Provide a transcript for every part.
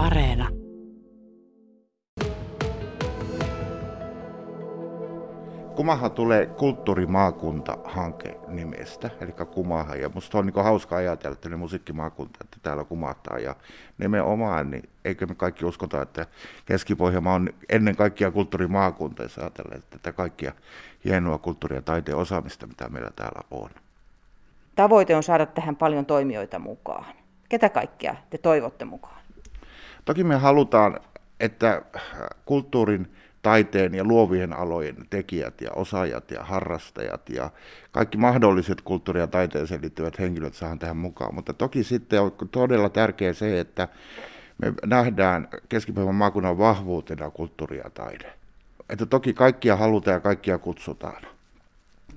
Areena. Kumaha tulee kulttuurimaakunta-hanke nimestä, eli Kumaha. Ja musta on niin hauska ajatella, että ne musiikkimaakunta, että täällä kumahtaa. Ja nimenomaan, niin eikö me kaikki uskota, että Keski-Pohjanmaa on ennen kaikkea kulttuurimaakunta, jos ajatellaan, että tätä kaikkia hienoa kulttuuria ja taiteen osaamista, mitä meillä täällä on. Tavoite on saada tähän paljon toimijoita mukaan. Ketä kaikkia te toivotte mukaan? Toki me halutaan, että kulttuurin taiteen ja luovien alojen tekijät ja osaajat ja harrastajat ja kaikki mahdolliset kulttuuri- ja taiteeseen liittyvät henkilöt saadaan tähän mukaan. Mutta toki sitten on todella tärkeää se, että me nähdään keskipäivän maakunnan vahvuutena kulttuuri ja taide. Että toki kaikkia halutaan ja kaikkia kutsutaan.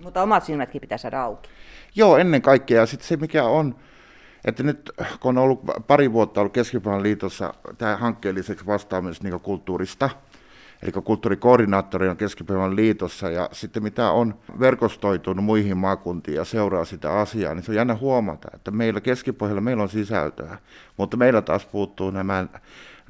Mutta omat silmätkin pitää saada auki. Joo, ennen kaikkea. Ja sitten se, mikä on, että nyt kun on ollut pari vuotta ollut Keskipäivän liitossa tämä hankkeelliseksi vastaaminen niin kulttuurista, eli kulttuurikoordinaattori on Keskipäivän liitossa, ja sitten mitä on verkostoitunut muihin maakuntiin ja seuraa sitä asiaa, niin se on jännä huomata, että meillä Keskipohjalla meillä on sisältöä, mutta meillä taas puuttuu nämä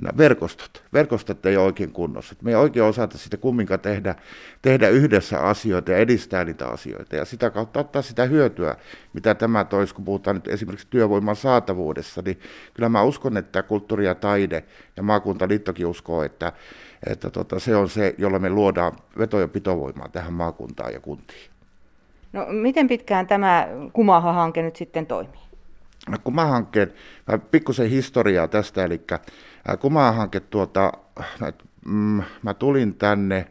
nämä verkostot. Verkostot ei ole oikein kunnossa. Me ei oikein osata sitä kumminkaan tehdä, tehdä yhdessä asioita ja edistää niitä asioita. Ja sitä kautta ottaa sitä hyötyä, mitä tämä toisi, kun puhutaan nyt esimerkiksi työvoiman saatavuudessa. Niin kyllä mä uskon, että kulttuuri ja taide ja maakuntaliittokin uskoo, että, että tota, se on se, jolla me luodaan veto- ja pitovoimaa tähän maakuntaan ja kuntiin. No miten pitkään tämä Kumaha-hanke nyt sitten toimii? No, Kumaha-hankkeen, pikkusen historiaa tästä, eli Kumaa-hanke, tuota, mm, mä tulin tänne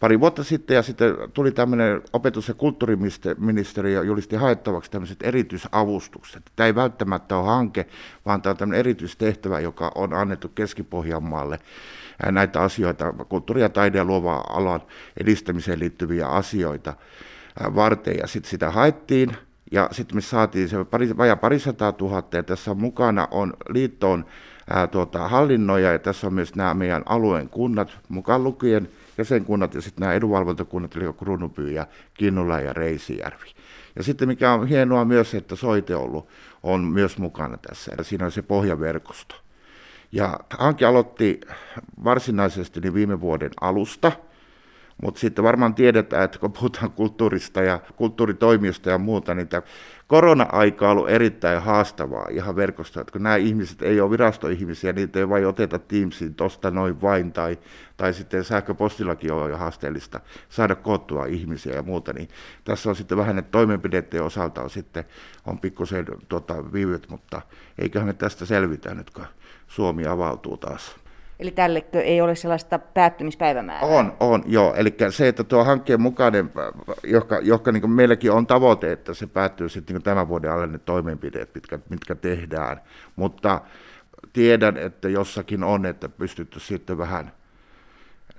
pari vuotta sitten ja sitten tuli tämmöinen opetus- ja kulttuuriministeriö julisti haettavaksi tämmöiset erityisavustukset. Tämä ei välttämättä ole hanke, vaan tämä on tämmöinen erityistehtävä, joka on annettu Keski-Pohjanmaalle näitä asioita, kulttuuri- ja taide- ja luova alan edistämiseen liittyviä asioita varten. Ja sitten sitä haettiin ja sitten me saatiin se pari, vajaa parisataa tuhatta ja tässä mukana on liittoon ää, tuota, hallinnoja ja tässä on myös nämä meidän alueen kunnat, mukaan lukien jäsenkunnat ja sitten nämä edunvalvontakunnat, eli Kruunupyy ja Kinnula ja Reisijärvi. Ja sitten mikä on hienoa myös, että Soiteollu on myös mukana tässä, ja siinä on se pohjaverkosto. Ja hanke aloitti varsinaisesti niin viime vuoden alusta, mutta sitten varmaan tiedetään, että kun puhutaan kulttuurista ja kulttuuritoimiosta ja muuta, niin tämä korona-aika on ollut erittäin haastavaa ihan verkosta, että kun nämä ihmiset ei ole virastoihmisiä, niitä ei vain oteta Teamsiin tuosta noin vain, tai, tai sitten sähköpostillakin on jo haasteellista saada koottua ihmisiä ja muuta, niin tässä on sitten vähän, että toimenpideiden osalta on sitten on pikkusen tuota, viivyt, mutta eiköhän me tästä selvitä nyt, kun Suomi avautuu taas. Eli tällekö ei ole sellaista päättymispäivämäärää? On, on, joo. Eli se, että tuo hankkeen mukainen, joka, joka niin meilläkin on tavoite, että se päättyy sitten niin tämän vuoden alle ne toimenpiteet, mitkä, mitkä tehdään. Mutta tiedän, että jossakin on, että pystytty sitten vähän,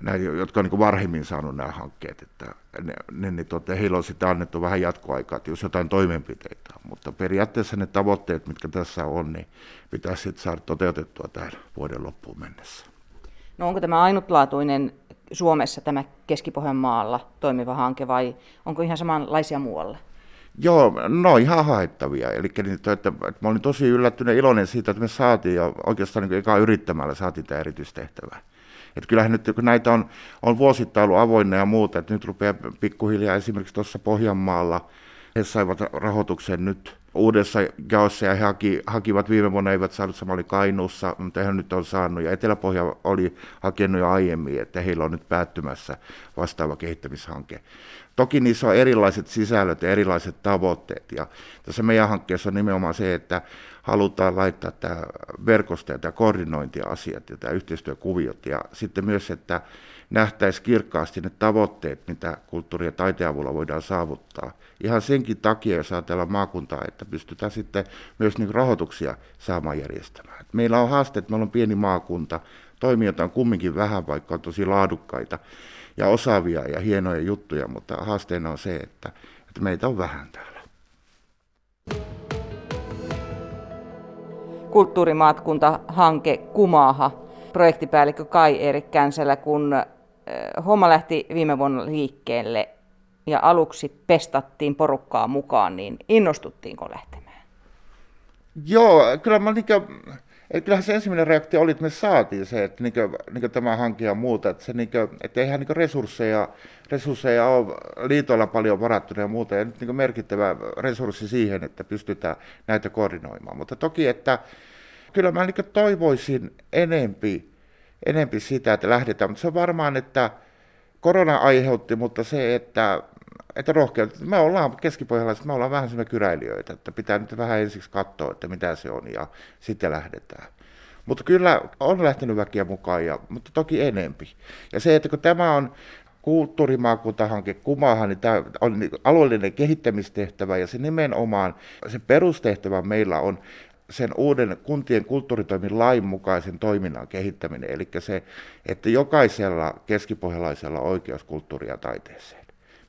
näitä, jotka on niin varhemmin saanut nämä hankkeet, että ne, ne, ne, tuota, heillä on sitten annettu vähän jatkoaikaa, että jos jotain toimenpiteitä on. Mutta periaatteessa ne tavoitteet, mitkä tässä on, niin pitäisi sitten saada toteutettua tähän vuoden loppuun mennessä. No onko tämä ainutlaatuinen Suomessa tämä Keski-Pohjanmaalla toimiva hanke vai onko ihan samanlaisia muualla? Joo, no ihan haettavia. Eli niin, että, että mä olin tosi yllättynyt iloinen siitä, että me saatiin ja oikeastaan niin eka yrittämällä saatiin tämä erityistehtävä. Että kyllähän nyt, kun näitä on, on vuosittain ollut avoinna ja muuta, että nyt rupeaa pikkuhiljaa esimerkiksi tuossa Pohjanmaalla, he saivat rahoituksen nyt uudessa jaossa ja he haki, hakivat viime vuonna, eivät saanut samalla Kainuussa, mutta he nyt on saanut. Ja Eteläpohja oli hakenut jo aiemmin, että heillä on nyt päättymässä vastaava kehittämishanke. Toki niissä on erilaiset sisällöt ja erilaiset tavoitteet. Ja tässä meidän hankkeessa on nimenomaan se, että halutaan laittaa tämä verkosto ja tämä koordinointiasiat ja tämä yhteistyökuviot. Ja sitten myös, että nähtäisiin kirkkaasti ne tavoitteet, mitä kulttuuri- ja taiteen avulla voidaan saavuttaa. Ihan senkin takia, jos ajatellaan maakuntaa, että pystytään sitten myös niin rahoituksia saamaan järjestämään. Meillä on haaste, että meillä on pieni maakunta, toimijoita on kumminkin vähän, vaikka on tosi laadukkaita ja osaavia ja hienoja juttuja, mutta haasteena on se, että, että meitä on vähän täällä. Kulttuurimaatkunta-hanke Kumaaha, projektipäällikkö Kai Erik Känsälä, kun homma lähti viime vuonna liikkeelle ja aluksi pestattiin porukkaa mukaan, niin innostuttiinko lähtemään? Joo, kyllä mä niin Et kyllähän se ensimmäinen reaktio oli, että me saatiin se, että niin kuin, niin kuin tämä hanke ja muuta, että, se niin kuin, että eihän niin resursseja, resursseja ole liitoilla paljon varattuna ja muuta, ja nyt niin merkittävä resurssi siihen, että pystytään näitä koordinoimaan. Mutta toki, että kyllä mä niin toivoisin enempi, enempi sitä, että lähdetään, mutta se on varmaan, että korona aiheutti, mutta se, että että rohkeutta. Me ollaan keskipohjalaiset, me ollaan vähän semmoisia kyräilijöitä, että pitää nyt vähän ensiksi katsoa, että mitä se on ja sitten lähdetään. Mutta kyllä on lähtenyt väkiä mukaan, ja, mutta toki enempi. Ja se, että kun tämä on kulttuurimaakuntahanke Kumahan, niin tämä on niin alueellinen kehittämistehtävä ja se nimenomaan, se perustehtävä meillä on sen uuden kuntien kulttuuritoimin lain mukaisen toiminnan kehittäminen, eli se, että jokaisella keskipohjalaisella on oikeus kulttuuria ja taiteeseen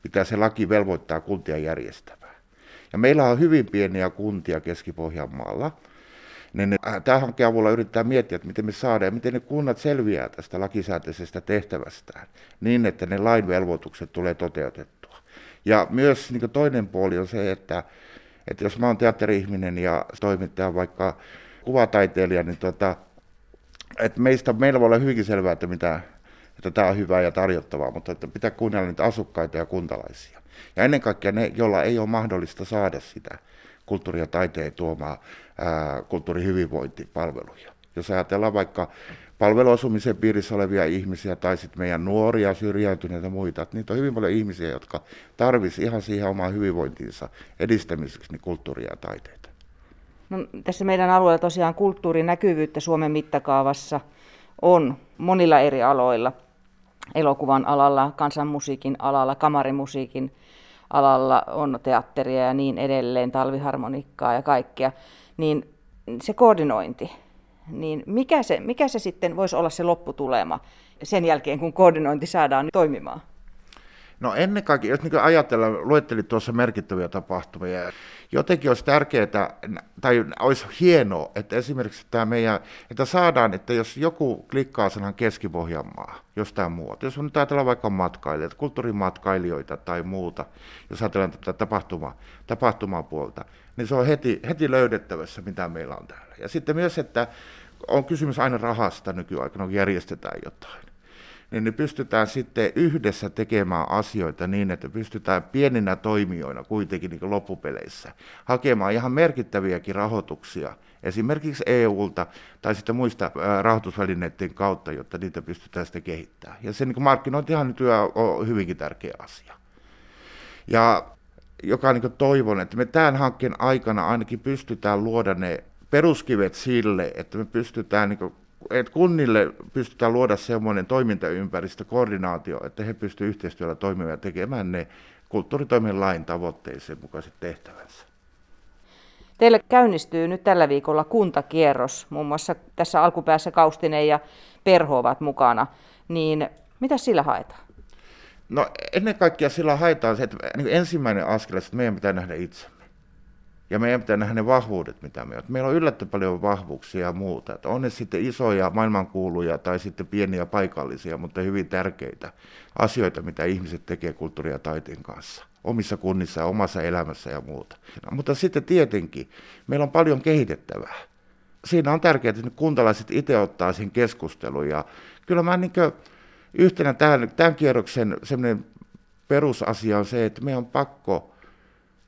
mitä se laki velvoittaa kuntia järjestämään. Ja meillä on hyvin pieniä kuntia Keski-Pohjanmaalla, niin äh, tämän hankkeen avulla yritetään miettiä, että miten me saadaan miten ne kunnat selviää tästä lakisääteisestä tehtävästään niin, että ne lain velvoitukset tulee toteutettua. Ja myös niin toinen puoli on se, että, että jos mä oon teatteri-ihminen ja toimittaja vaikka kuvataiteilija, niin tota, että meistä, meillä voi olla hyvinkin selvää, että mitä että tämä on hyvää ja tarjottavaa, mutta että pitää kuunnella niitä asukkaita ja kuntalaisia. Ja ennen kaikkea ne, joilla ei ole mahdollista saada sitä kulttuuri- ja taiteen tuomaa kulttuurihyvinvointipalveluja. Jos ajatellaan vaikka palveluasumisen piirissä olevia ihmisiä tai sitten meidän nuoria syrjäytyneitä muita, että niitä on hyvin paljon ihmisiä, jotka tarvisivat ihan siihen omaan hyvinvointiinsa edistämiseksi niin kulttuuria ja taiteita. No, tässä meidän alueella tosiaan kulttuurinäkyvyyttä Suomen mittakaavassa on monilla eri aloilla elokuvan alalla, kansanmusiikin alalla, kamarimusiikin alalla on teatteria ja niin edelleen, talviharmonikkaa ja kaikkea, niin se koordinointi, niin mikä se, mikä se sitten voisi olla se lopputulema sen jälkeen, kun koordinointi saadaan toimimaan? No ennen kaikkea, jos niin ajatellaan, luettelit tuossa merkittäviä tapahtumia, jotenkin olisi tärkeää, tai olisi hienoa, että esimerkiksi tämä meidän, että saadaan, että jos joku klikkaa sanan Keski-Pohjanmaa jostain muuta, jos on nyt ajatellaan vaikka matkailijoita, kulttuurimatkailijoita tai muuta, jos ajatellaan tätä tapahtuma, tapahtumapuolta, niin se on heti, heti löydettävässä, mitä meillä on täällä. Ja sitten myös, että on kysymys aina rahasta nykyaikana, kun järjestetään jotain niin ne pystytään sitten yhdessä tekemään asioita niin, että pystytään pieninä toimijoina kuitenkin niin loppupeleissä hakemaan ihan merkittäviäkin rahoituksia esimerkiksi EUlta tai sitten muista rahoitusvälineiden kautta, jotta niitä pystytään sitten kehittämään. Ja se niin markkinointihan nyt on hyvinkin tärkeä asia. Ja joka niin toivon, että me tämän hankkeen aikana ainakin pystytään luoda ne peruskivet sille, että me pystytään niin että kunnille pystytään luoda semmoinen toimintaympäristö, koordinaatio, että he pystyvät yhteistyöllä toimimaan ja tekemään ne kulttuuritoimen lain tavoitteeseen mukaiset tehtävänsä. Teille käynnistyy nyt tällä viikolla kuntakierros, muun muassa tässä alkupäässä Kaustinen ja Perho ovat mukana, niin mitä sillä haetaan? No ennen kaikkea sillä haetaan se, että niin ensimmäinen askel, että meidän pitää nähdä itse. Ja meidän pitää nähdä ne vahvuudet, mitä me on. Meillä on yllättävän paljon vahvuuksia ja muuta. Että on ne sitten isoja maailmankuuluja tai sitten pieniä paikallisia, mutta hyvin tärkeitä asioita, mitä ihmiset tekee kulttuuri- ja taiteen kanssa omissa kunnissa omassa elämässä ja muuta. No, mutta sitten tietenkin meillä on paljon kehitettävää. Siinä on tärkeää, että kuntalaiset itse ottaa sen keskustelun. Ja kyllä mä niin yhtenä tämän, tämän kierroksen perusasia on se, että meidän on pakko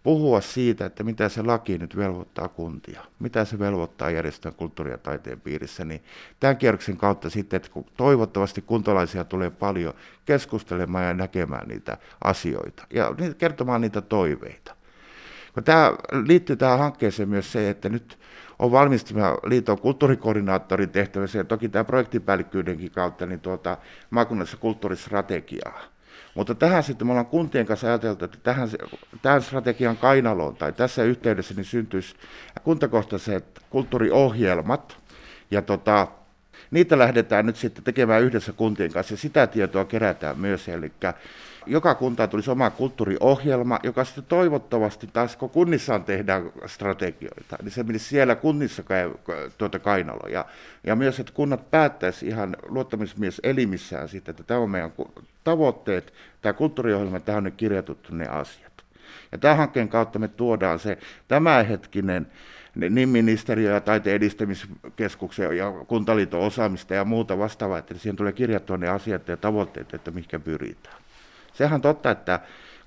puhua siitä, että mitä se laki nyt velvoittaa kuntia, mitä se velvoittaa järjestää kulttuuri- ja taiteen piirissä, niin tämän kierroksen kautta sitten, että kun toivottavasti kuntalaisia tulee paljon keskustelemaan ja näkemään niitä asioita ja kertomaan niitä toiveita. Tämä liittyy tähän hankkeeseen myös se, että nyt on valmistunut liiton kulttuurikoordinaattorin tehtävässä ja toki tämä projektipäällikkyydenkin kautta niin tuota, maakunnassa kulttuuristrategiaa. Mutta tähän sitten me ollaan kuntien kanssa ajateltu, että tähän, tähän strategian kainaloon tai tässä yhteydessä niin syntyisi kuntakohtaiset kulttuuriohjelmat. Ja tota, niitä lähdetään nyt sitten tekemään yhdessä kuntien kanssa ja sitä tietoa kerätään myös. Eli joka kuntaan tulisi oma kulttuuriohjelma, joka sitten toivottavasti taas kun kunnissaan tehdään strategioita, niin se menisi siellä kunnissa tuota kainalo. Ja, myös, että kunnat päättäisi ihan luottamusmies elimissään sitten, että tämä on meidän tavoitteet, tämä kulttuuriohjelma, tähän on nyt kirjattu ne asiat. Ja tämän hankkeen kautta me tuodaan se tämänhetkinen niin ministeriö ja taiteen edistämiskeskuksen ja kuntaliiton osaamista ja muuta vastaavaa, että siihen tulee kirjattua ne asiat ja tavoitteet, että mihinkä pyritään. Sehän totta, että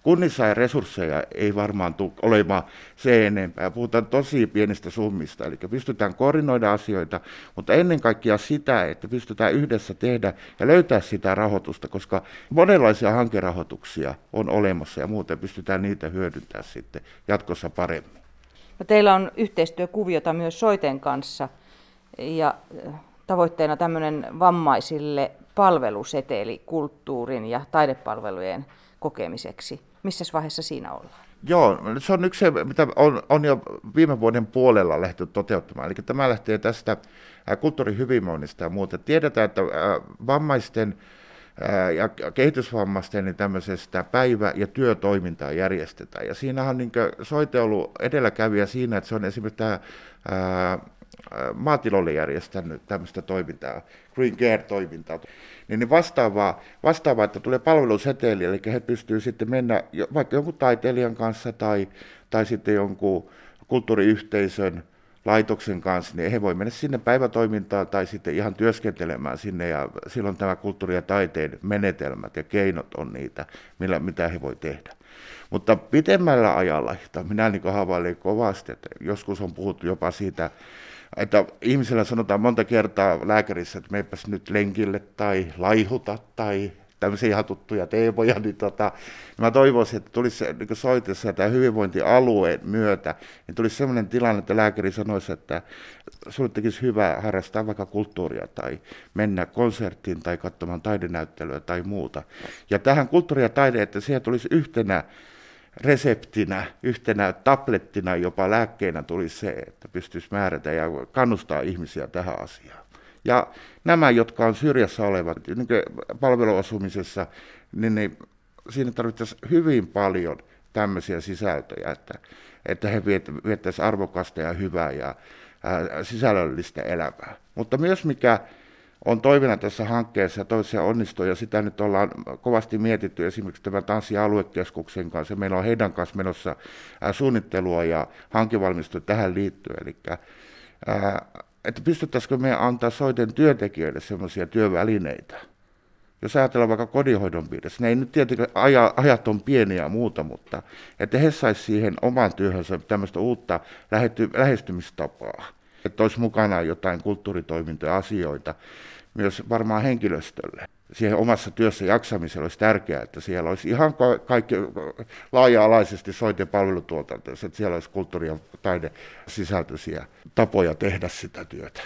kunnissa ja resursseja ei varmaan tule olemaan se enempää. Puhutaan tosi pienistä summista, eli pystytään koordinoida asioita, mutta ennen kaikkea sitä, että pystytään yhdessä tehdä ja löytää sitä rahoitusta, koska monenlaisia hankerahoituksia on olemassa ja muuten pystytään niitä hyödyntämään sitten jatkossa paremmin. No teillä on yhteistyökuviota myös Soiten kanssa ja tavoitteena tämmöinen vammaisille palveluseteli kulttuurin ja taidepalvelujen kokemiseksi. Missä vaiheessa siinä ollaan? Joo, se on yksi, mitä on, on jo viime vuoden puolella lähty toteuttamaan. Eli tämä lähtee tästä kulttuurihyvinvoinnista ja muuta. Tiedetään, että vammaisten ja kehitysvammaisten niin tämmöisestä päivä- ja työtoimintaa järjestetään. Ja siinä on niin soite ollut edelläkävijä siinä, että se on esimerkiksi tämä maatiloille järjestänyt tämmöistä toimintaa, Green Care-toimintaa, niin vastaavaa, vastaavaa, että tulee palveluseteli, eli he pystyvät sitten mennä vaikka jonkun taiteilijan kanssa tai, tai sitten jonkun kulttuuriyhteisön laitoksen kanssa, niin he voi mennä sinne päivätoimintaan tai sitten ihan työskentelemään sinne ja silloin tämä kulttuuri- ja taiteen menetelmät ja keinot on niitä, millä, mitä he voi tehdä. Mutta pitemmällä ajalla, minä niin havailen kovasti, että joskus on puhuttu jopa siitä, että ihmisellä sanotaan monta kertaa lääkärissä, että meipäs nyt lenkille tai laihuta tai tämmöisiä ihan tuttuja teemoja, niin tota, niin mä toivoisin, että tulisi niin soitessa tämä hyvinvointialueen myötä, niin tulisi sellainen tilanne, että lääkäri sanoisi, että sulle tekisi hyvä harrastaa vaikka kulttuuria tai mennä konserttiin tai katsomaan taidenäyttelyä tai muuta. Ja tähän kulttuuri ja taide, että siihen tulisi yhtenä reseptinä, yhtenä tablettina jopa lääkkeenä tuli se, että pystyisi määrätä ja kannustaa ihmisiä tähän asiaan. Ja nämä, jotka on syrjässä olevat niin palveluasumisessa, niin ne, siinä tarvittaisiin hyvin paljon tämmöisiä sisältöjä, että, että he viettäisivät arvokasta ja hyvää ja ää, sisällöllistä elämää. Mutta myös mikä on toivina tässä hankkeessa ja toisessa onnistuu, ja sitä nyt ollaan kovasti mietitty esimerkiksi tämän tanssialuekeskuksen kanssa. Meillä on heidän kanssa menossa suunnittelua ja hankevalmistelua tähän liittyen. Eli että pystyttäisikö me antaa soiden työntekijöille sellaisia työvälineitä. Jos ajatellaan vaikka kodinhoidon piirissä, ne ei nyt tietenkin ajat on pieniä ja muuta, mutta että he saisivat siihen oman työhönsä tämmöistä uutta lähestymistapaa että olisi mukana jotain kulttuuritoimintoja asioita myös varmaan henkilöstölle. Siihen omassa työssä jaksamisella olisi tärkeää, että siellä olisi ihan kaikki laaja-alaisesti soite palvelutuotanto, että siellä olisi kulttuuri- ja taide sisältöisiä tapoja tehdä sitä työtä.